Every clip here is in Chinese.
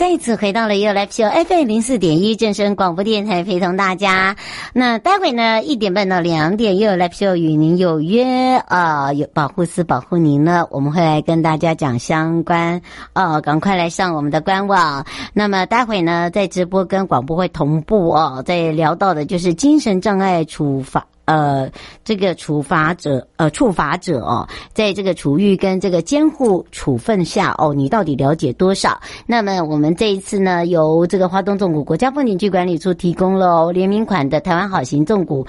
再次回到了 You Live Show FM 零四点一正声广播电台，陪同大家。那待会呢，一点半到两点，You Live Show 与您有约啊，有保护司保护您呢，我们会来跟大家讲相关哦，赶快来上我们的官网。那么待会呢，在直播跟广播会同步哦，在聊到的就是精神障碍处罚。呃，这个处罚者，呃，处罚者哦，在这个处遇跟这个监护处分下哦，你到底了解多少？那么我们这一次呢，由这个花东纵谷国家风景区管理处提供了联名款的台湾好行纵谷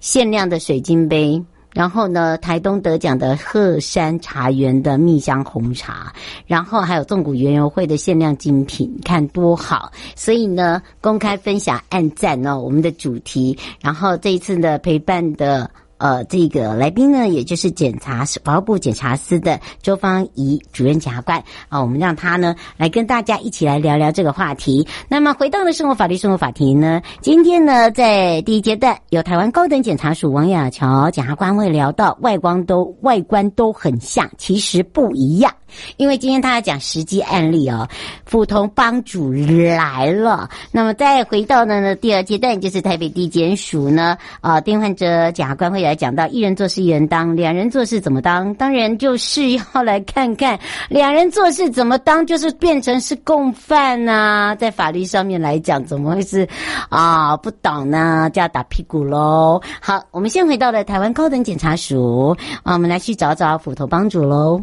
限量的水晶杯。然后呢，台东得奖的鹤山茶园的蜜香红茶，然后还有纵谷园游会的限量精品，看多好！所以呢，公开分享、按赞哦，我们的主题。然后这一次的陪伴的。呃，这个来宾呢，也就是检察法务部检察司的周芳怡主任检察官啊，我们让他呢来跟大家一起来聊聊这个话题。那么，回到了生活法律生活法庭呢，今天呢，在第一阶段，有台湾高等检察署王亚乔检察官会聊到外观都外观都很像，其实不一样。因为今天他要讲实际案例哦，妇童帮主来了。那么再回到呢呢第二阶段，就是台北地检署呢啊，丁焕哲检察官会来讲到一人做事一人当，两人做事怎么当？当然就是要来看看两人做事怎么当，就是变成是共犯呐、啊。在法律上面来讲，怎么会是啊不当呢？就要打屁股喽。好，我们先回到了台湾高等检察署啊，我们来去找找斧头帮主喽。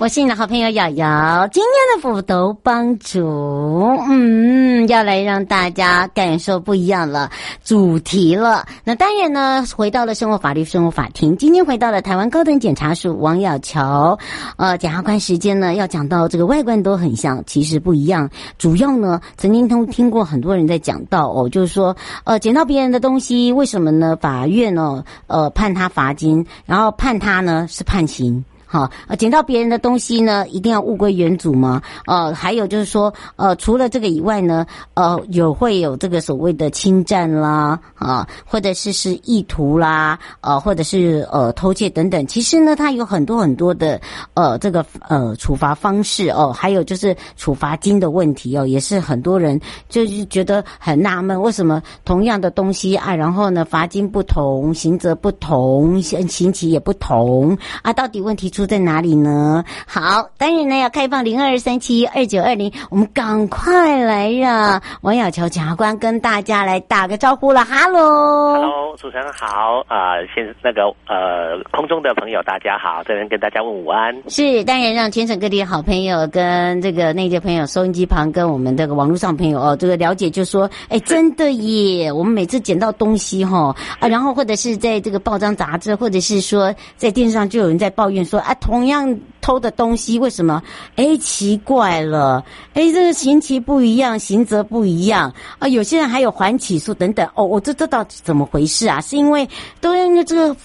我是你的好朋友瑶瑶，今天的斧头帮主，嗯，要来让大家感受不一样了主题了。那当然呢，回到了生活法律生活法庭，今天回到了台湾高等检察署王亚樵，呃，检察官时间呢要讲到这个外观都很像，其实不一样。主要呢，曾经都听过很多人在讲到哦，就是说，呃，捡到别人的东西，为什么呢？法院呢，呃，判他罚金，然后判他呢是判刑。好，呃，捡到别人的东西呢，一定要物归原主吗？呃，还有就是说，呃，除了这个以外呢，呃，有会有这个所谓的侵占啦，啊，或者是是意图啦，呃，或者是呃偷窃等等。其实呢，它有很多很多的呃这个呃处罚方式哦，还有就是处罚金的问题哦，也是很多人就是觉得很纳闷，为什么同样的东西啊，然后呢罚金不同，刑责不同，刑刑期也不同啊，到底问题出在哪里呢？好，当然呢要开放零二三七二九二零，我们赶快来让王小乔检察官跟大家来打个招呼了。哈喽，哈喽，主持人好啊，先、那个呃空中的朋友大家好，这边跟大家问午安。是，当然让全省各地好朋友跟这个内地朋友、收音机旁跟我们这个网络上朋友哦，这个了解就说，哎，真的耶，我们每次捡到东西哈啊，然后或者是在这个报章杂志，或者是说在电视上就有人在抱怨说。啊，同样偷的东西，为什么？哎，奇怪了，哎，这个刑期不一样，刑责不一样啊。有些人还有缓起诉等等。哦，我这这到底怎么回事啊？是因为都因为这个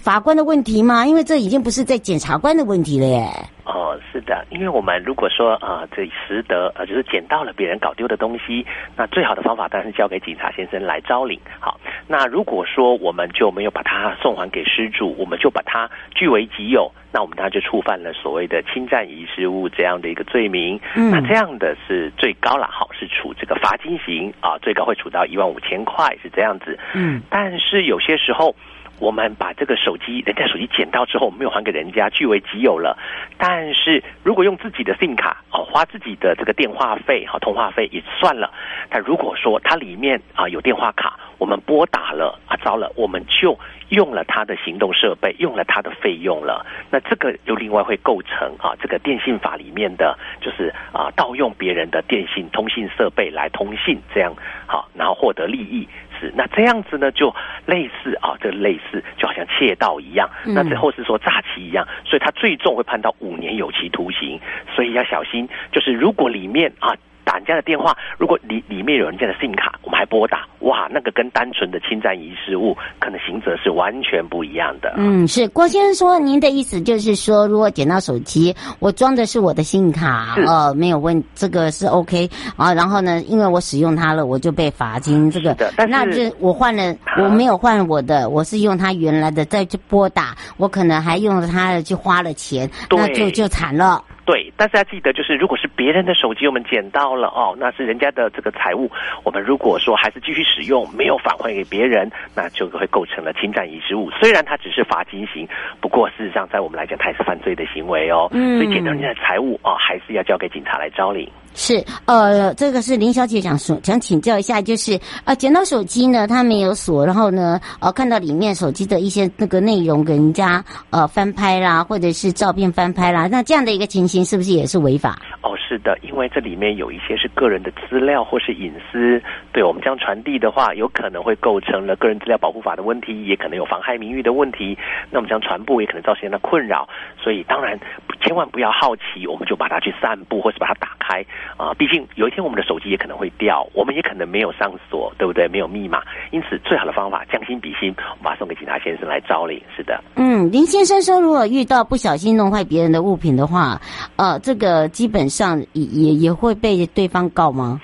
法官的问题吗？因为这已经不是在检察官的问题了耶。哦，是的，因为我们如果说啊、这拾得呃，就是捡到了别人搞丢的东西，那最好的方法当然是交给警察先生来招领。好，那如果说我们就没有把它送还给失主，我们就把它据为己有，那我们当然就触犯了所谓的侵占遗失物这样的一个罪名。嗯，那这样的是最高了，好，是处这个罚金刑啊，最高会处到一万五千块，是这样子。嗯，但是有些时候。我们把这个手机，人家手机捡到之后，我们没有还给人家，据为己有了。但是如果用自己的 SIM 卡哦，花自己的这个电话费、好通话费也算了。但如果说它里面啊有电话卡，我们拨打了啊，糟了，我们就用了他的行动设备，用了他的费用了。那这个又另外会构成啊，这个电信法里面的，就是啊盗用别人的电信通信设备来通信，这样好，然后获得利益。是那这样子呢，就类似啊，这类似就好像窃盗一样，那最后是说诈欺一样，所以他最重会判到五年有期徒刑。所以要小心，就是如果里面啊。打人家的电话，如果里里面有人家的 SIM 卡，我们还拨打，哇，那个跟单纯的侵占遗失物，可能刑责是完全不一样的。嗯，是郭先生说，您的意思就是说，如果捡到手机，我装的是我的 SIM 卡，呃，没有问这个是 OK 啊，然后呢，因为我使用它了，我就被罚金，这个，那是我换了，我没有换我的，我是用他原来的再去拨打，我可能还用了他的去花了钱，那就就惨了。对，但是要记得，就是如果是别人的手机，我们捡到了哦，那是人家的这个财物，我们如果说还是继续使用，没有返还给别人，那就会构成了侵占遗失物。虽然它只是罚金刑，不过事实上在我们来讲，它也是犯罪的行为哦。嗯，所以捡到人家的财物哦，还是要交给警察来招领。是，呃，这个是林小姐想说，想请教一下，就是呃，捡到手机呢，它没有锁，然后呢，呃，看到里面手机的一些那个内容，给人家呃翻拍啦，或者是照片翻拍啦，那这样的一个情形是不是也是违法？哦，是的，因为这里面有一些是个人的资料或是隐私，对我们这样传递的话，有可能会构成了个人资料保护法的问题，也可能有妨害名誉的问题。那我们这样传播也可能造成人的困扰，所以当然千万不要好奇，我们就把它去散步或是把它打开。啊，毕竟有一天我们的手机也可能会掉，我们也可能没有上锁，对不对？没有密码，因此最好的方法将心比心，我们把它送给警察先生来招领。是的，嗯，林先生说，如果遇到不小心弄坏别人的物品的话，呃，这个基本上也也也会被对方告吗？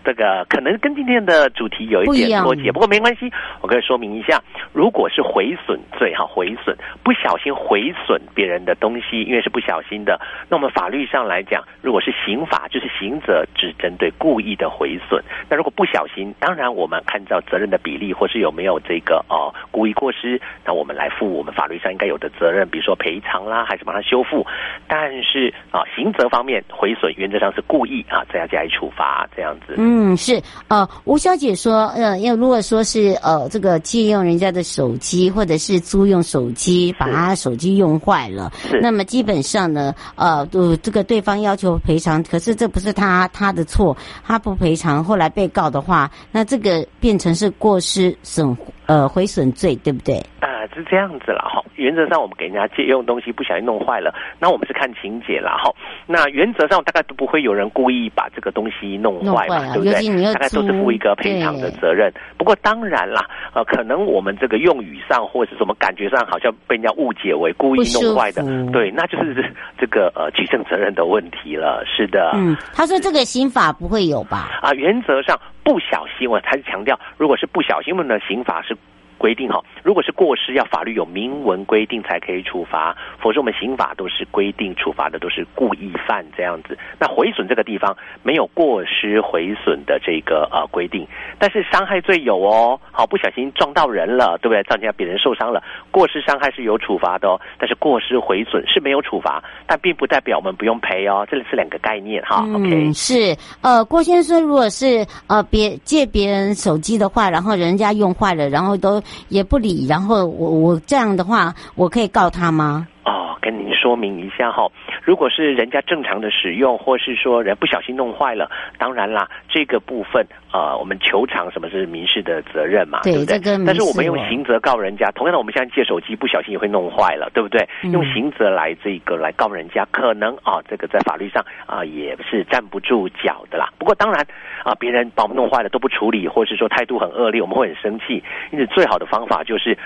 啊，这个可能跟今天的主题有一点脱节，不，不过没关系，我可以说明一下，如果是毁损罪哈，毁损不小心毁损别人的东西，因为是不小心的，那我们法律上来讲，如果是刑法，就是刑责只针对故意的毁损。那如果不小心，当然我们按照责任的比例，或是有没有这个哦故意过失，那我们来负我们法律上应该有的责任，比如说赔偿啦，还是帮他修复。但是啊，刑责方面毁损原则上是故意啊，这样加以处罚。这样子，嗯，是呃，吴小姐说，呃，要如果说是呃，这个借用人家的手机，或者是租用手机，把他手机用坏了，那么基本上呢，呃，呃，这个对方要求赔偿，可是这不是他他的错，他不赔偿，后来被告的话，那这个变成是过失损呃毁损罪，对不对？啊，是这样子了哈。原则上，我们给人家借用东西不小心弄坏了，那我们是看情节了哈。那原则上大概都不会有人故意把这个东西弄坏嘛，对不对？大概都是负一个赔偿的责任。不过当然啦，呃，可能我们这个用语上或者什么感觉上，好像被人家误解为故意弄坏的，对，那就是这个呃举证责任的问题了。是的，嗯，他说这个刑法不会有吧？啊，原则上不小心，我还是强调，如果是不小心，我们的刑法是。规定哈，如果是过失，要法律有明文规定才可以处罚，否则我们刑法都是规定处罚的都是故意犯这样子。那毁损这个地方没有过失毁损的这个呃规定，但是伤害罪有哦，好，不小心撞到人了，对不对？造成别人受伤了，过失伤害是有处罚的哦，但是过失毁损是没有处罚，但并不代表我们不用赔哦，这里是两个概念哈。嗯、OK，是呃，郭先生，如果是呃别借别人手机的话，然后人家用坏了，然后都。也不理，然后我我这样的话，我可以告他吗？哦，跟您说明一下哈，如果是人家正常的使用，或是说人不小心弄坏了，当然啦，这个部分呃，我们球场什么是民事的责任嘛，对，对不对？这个、但是我们用刑责告人家，同样的，我们现在借手机不小心也会弄坏了，对不对？嗯、用刑责来这个来告人家，可能啊、哦，这个在法律上啊、呃、也是站不住脚的啦。不过当然啊、呃，别人把我们弄坏了都不处理，或是说态度很恶劣，我们会很生气。因此，最好的方法就是。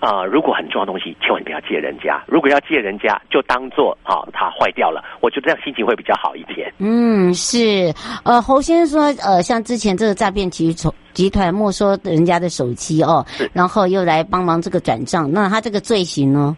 啊、呃，如果很重要的东西，千万不要借人家。如果要借人家，就当做啊，它坏掉了。我觉得这样心情会比较好一点。嗯，是。呃，侯先生说，呃，像之前这个诈骗集团集团没收人家的手机哦，然后又来帮忙这个转账，那他这个罪行呢？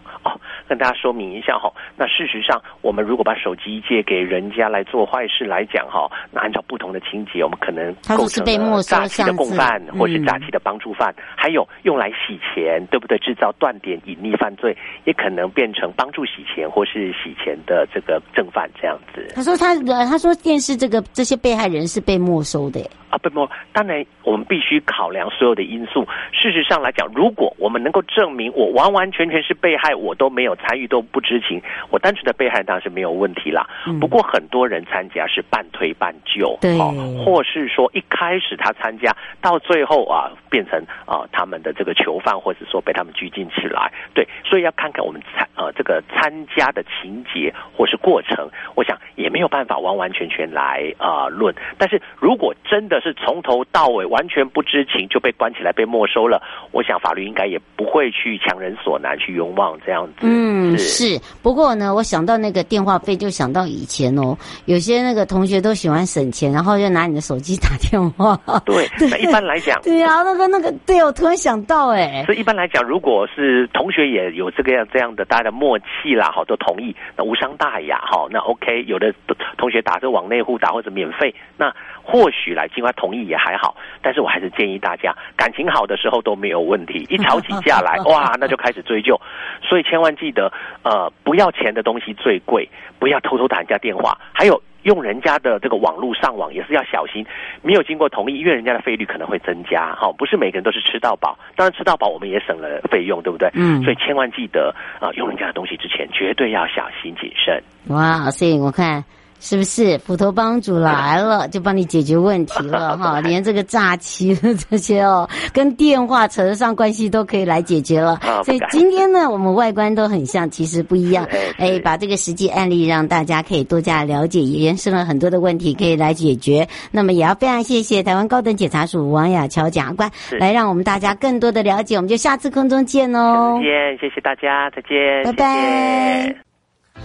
哦，跟大家说明一下哈。那事实上，我们如果把手机借给人家来做坏事来讲哈，那按照不同的情节，我们可能构成了诈欺的共犯，或是诈欺的帮助犯，还有用来洗钱，对不对？制造断点隐匿犯罪，也可能变成帮助洗钱或是洗钱的这个正犯这样子。他说他他说电视这个这些被害人是被没收的。啊，不不，当然我们必须考量所有的因素。事实上来讲，如果我们能够证明我完完全全是被害，我都没有参与，都不知情，我单纯的被害当然是没有问题啦。嗯、不过很多人参加是半推半就，对、哦，或是说一开始他参加，到最后啊变成啊他们的这个囚犯，或者说被他们拘禁起来，对，所以要看看我们参呃这个参加的情节或是过程，我想也没有办法完完全全来啊、呃、论。但是如果真的是从头到尾完全不知情就被关起来被没收了，我想法律应该也不会去强人所难去冤枉这样子。嗯，是。不过呢，我想到那个电话费，就想到以前哦，有些那个同学都喜欢省钱，然后就拿你的手机打电话。对，那一般来讲，对啊，那个那个，对，我突然想到，哎，所以一般来讲，如果是同学也有这个样这样的大家的默契啦，好，都同意，那无伤大雅，哈，那 OK，有的同学打这往内互打或者免费，那。或许来尽快同意也还好，但是我还是建议大家感情好的时候都没有问题，一吵起架来，哇，那就开始追究。所以千万记得，呃，不要钱的东西最贵，不要偷偷打人家电话，还有用人家的这个网络上网也是要小心，没有经过同意，因为人家的费率可能会增加。哈，不是每个人都是吃到饱，当然吃到饱我们也省了费用，对不对？嗯。所以千万记得啊，呃，用人家的东西之前绝对要小心谨慎。哇，所以我看。是不是斧头帮主来了就帮你解决问题了哈？连这个诈欺的这些哦，跟电话扯得上关系都可以来解决了。所以今天呢，我们外观都很像，其实不一样。哎，把这个实际案例让大家可以多加了解，也延伸了很多的问题可以来解决。那么也要非常谢谢台湾高等检察署王雅乔检察官来让我们大家更多的了解。我们就下次空中见哦。再见，谢谢大家，再见，拜拜。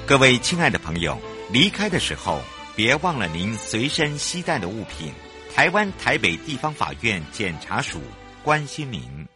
各位亲爱的朋友。离开的时候，别忘了您随身携带的物品。台湾台北地方法院检察署关心您。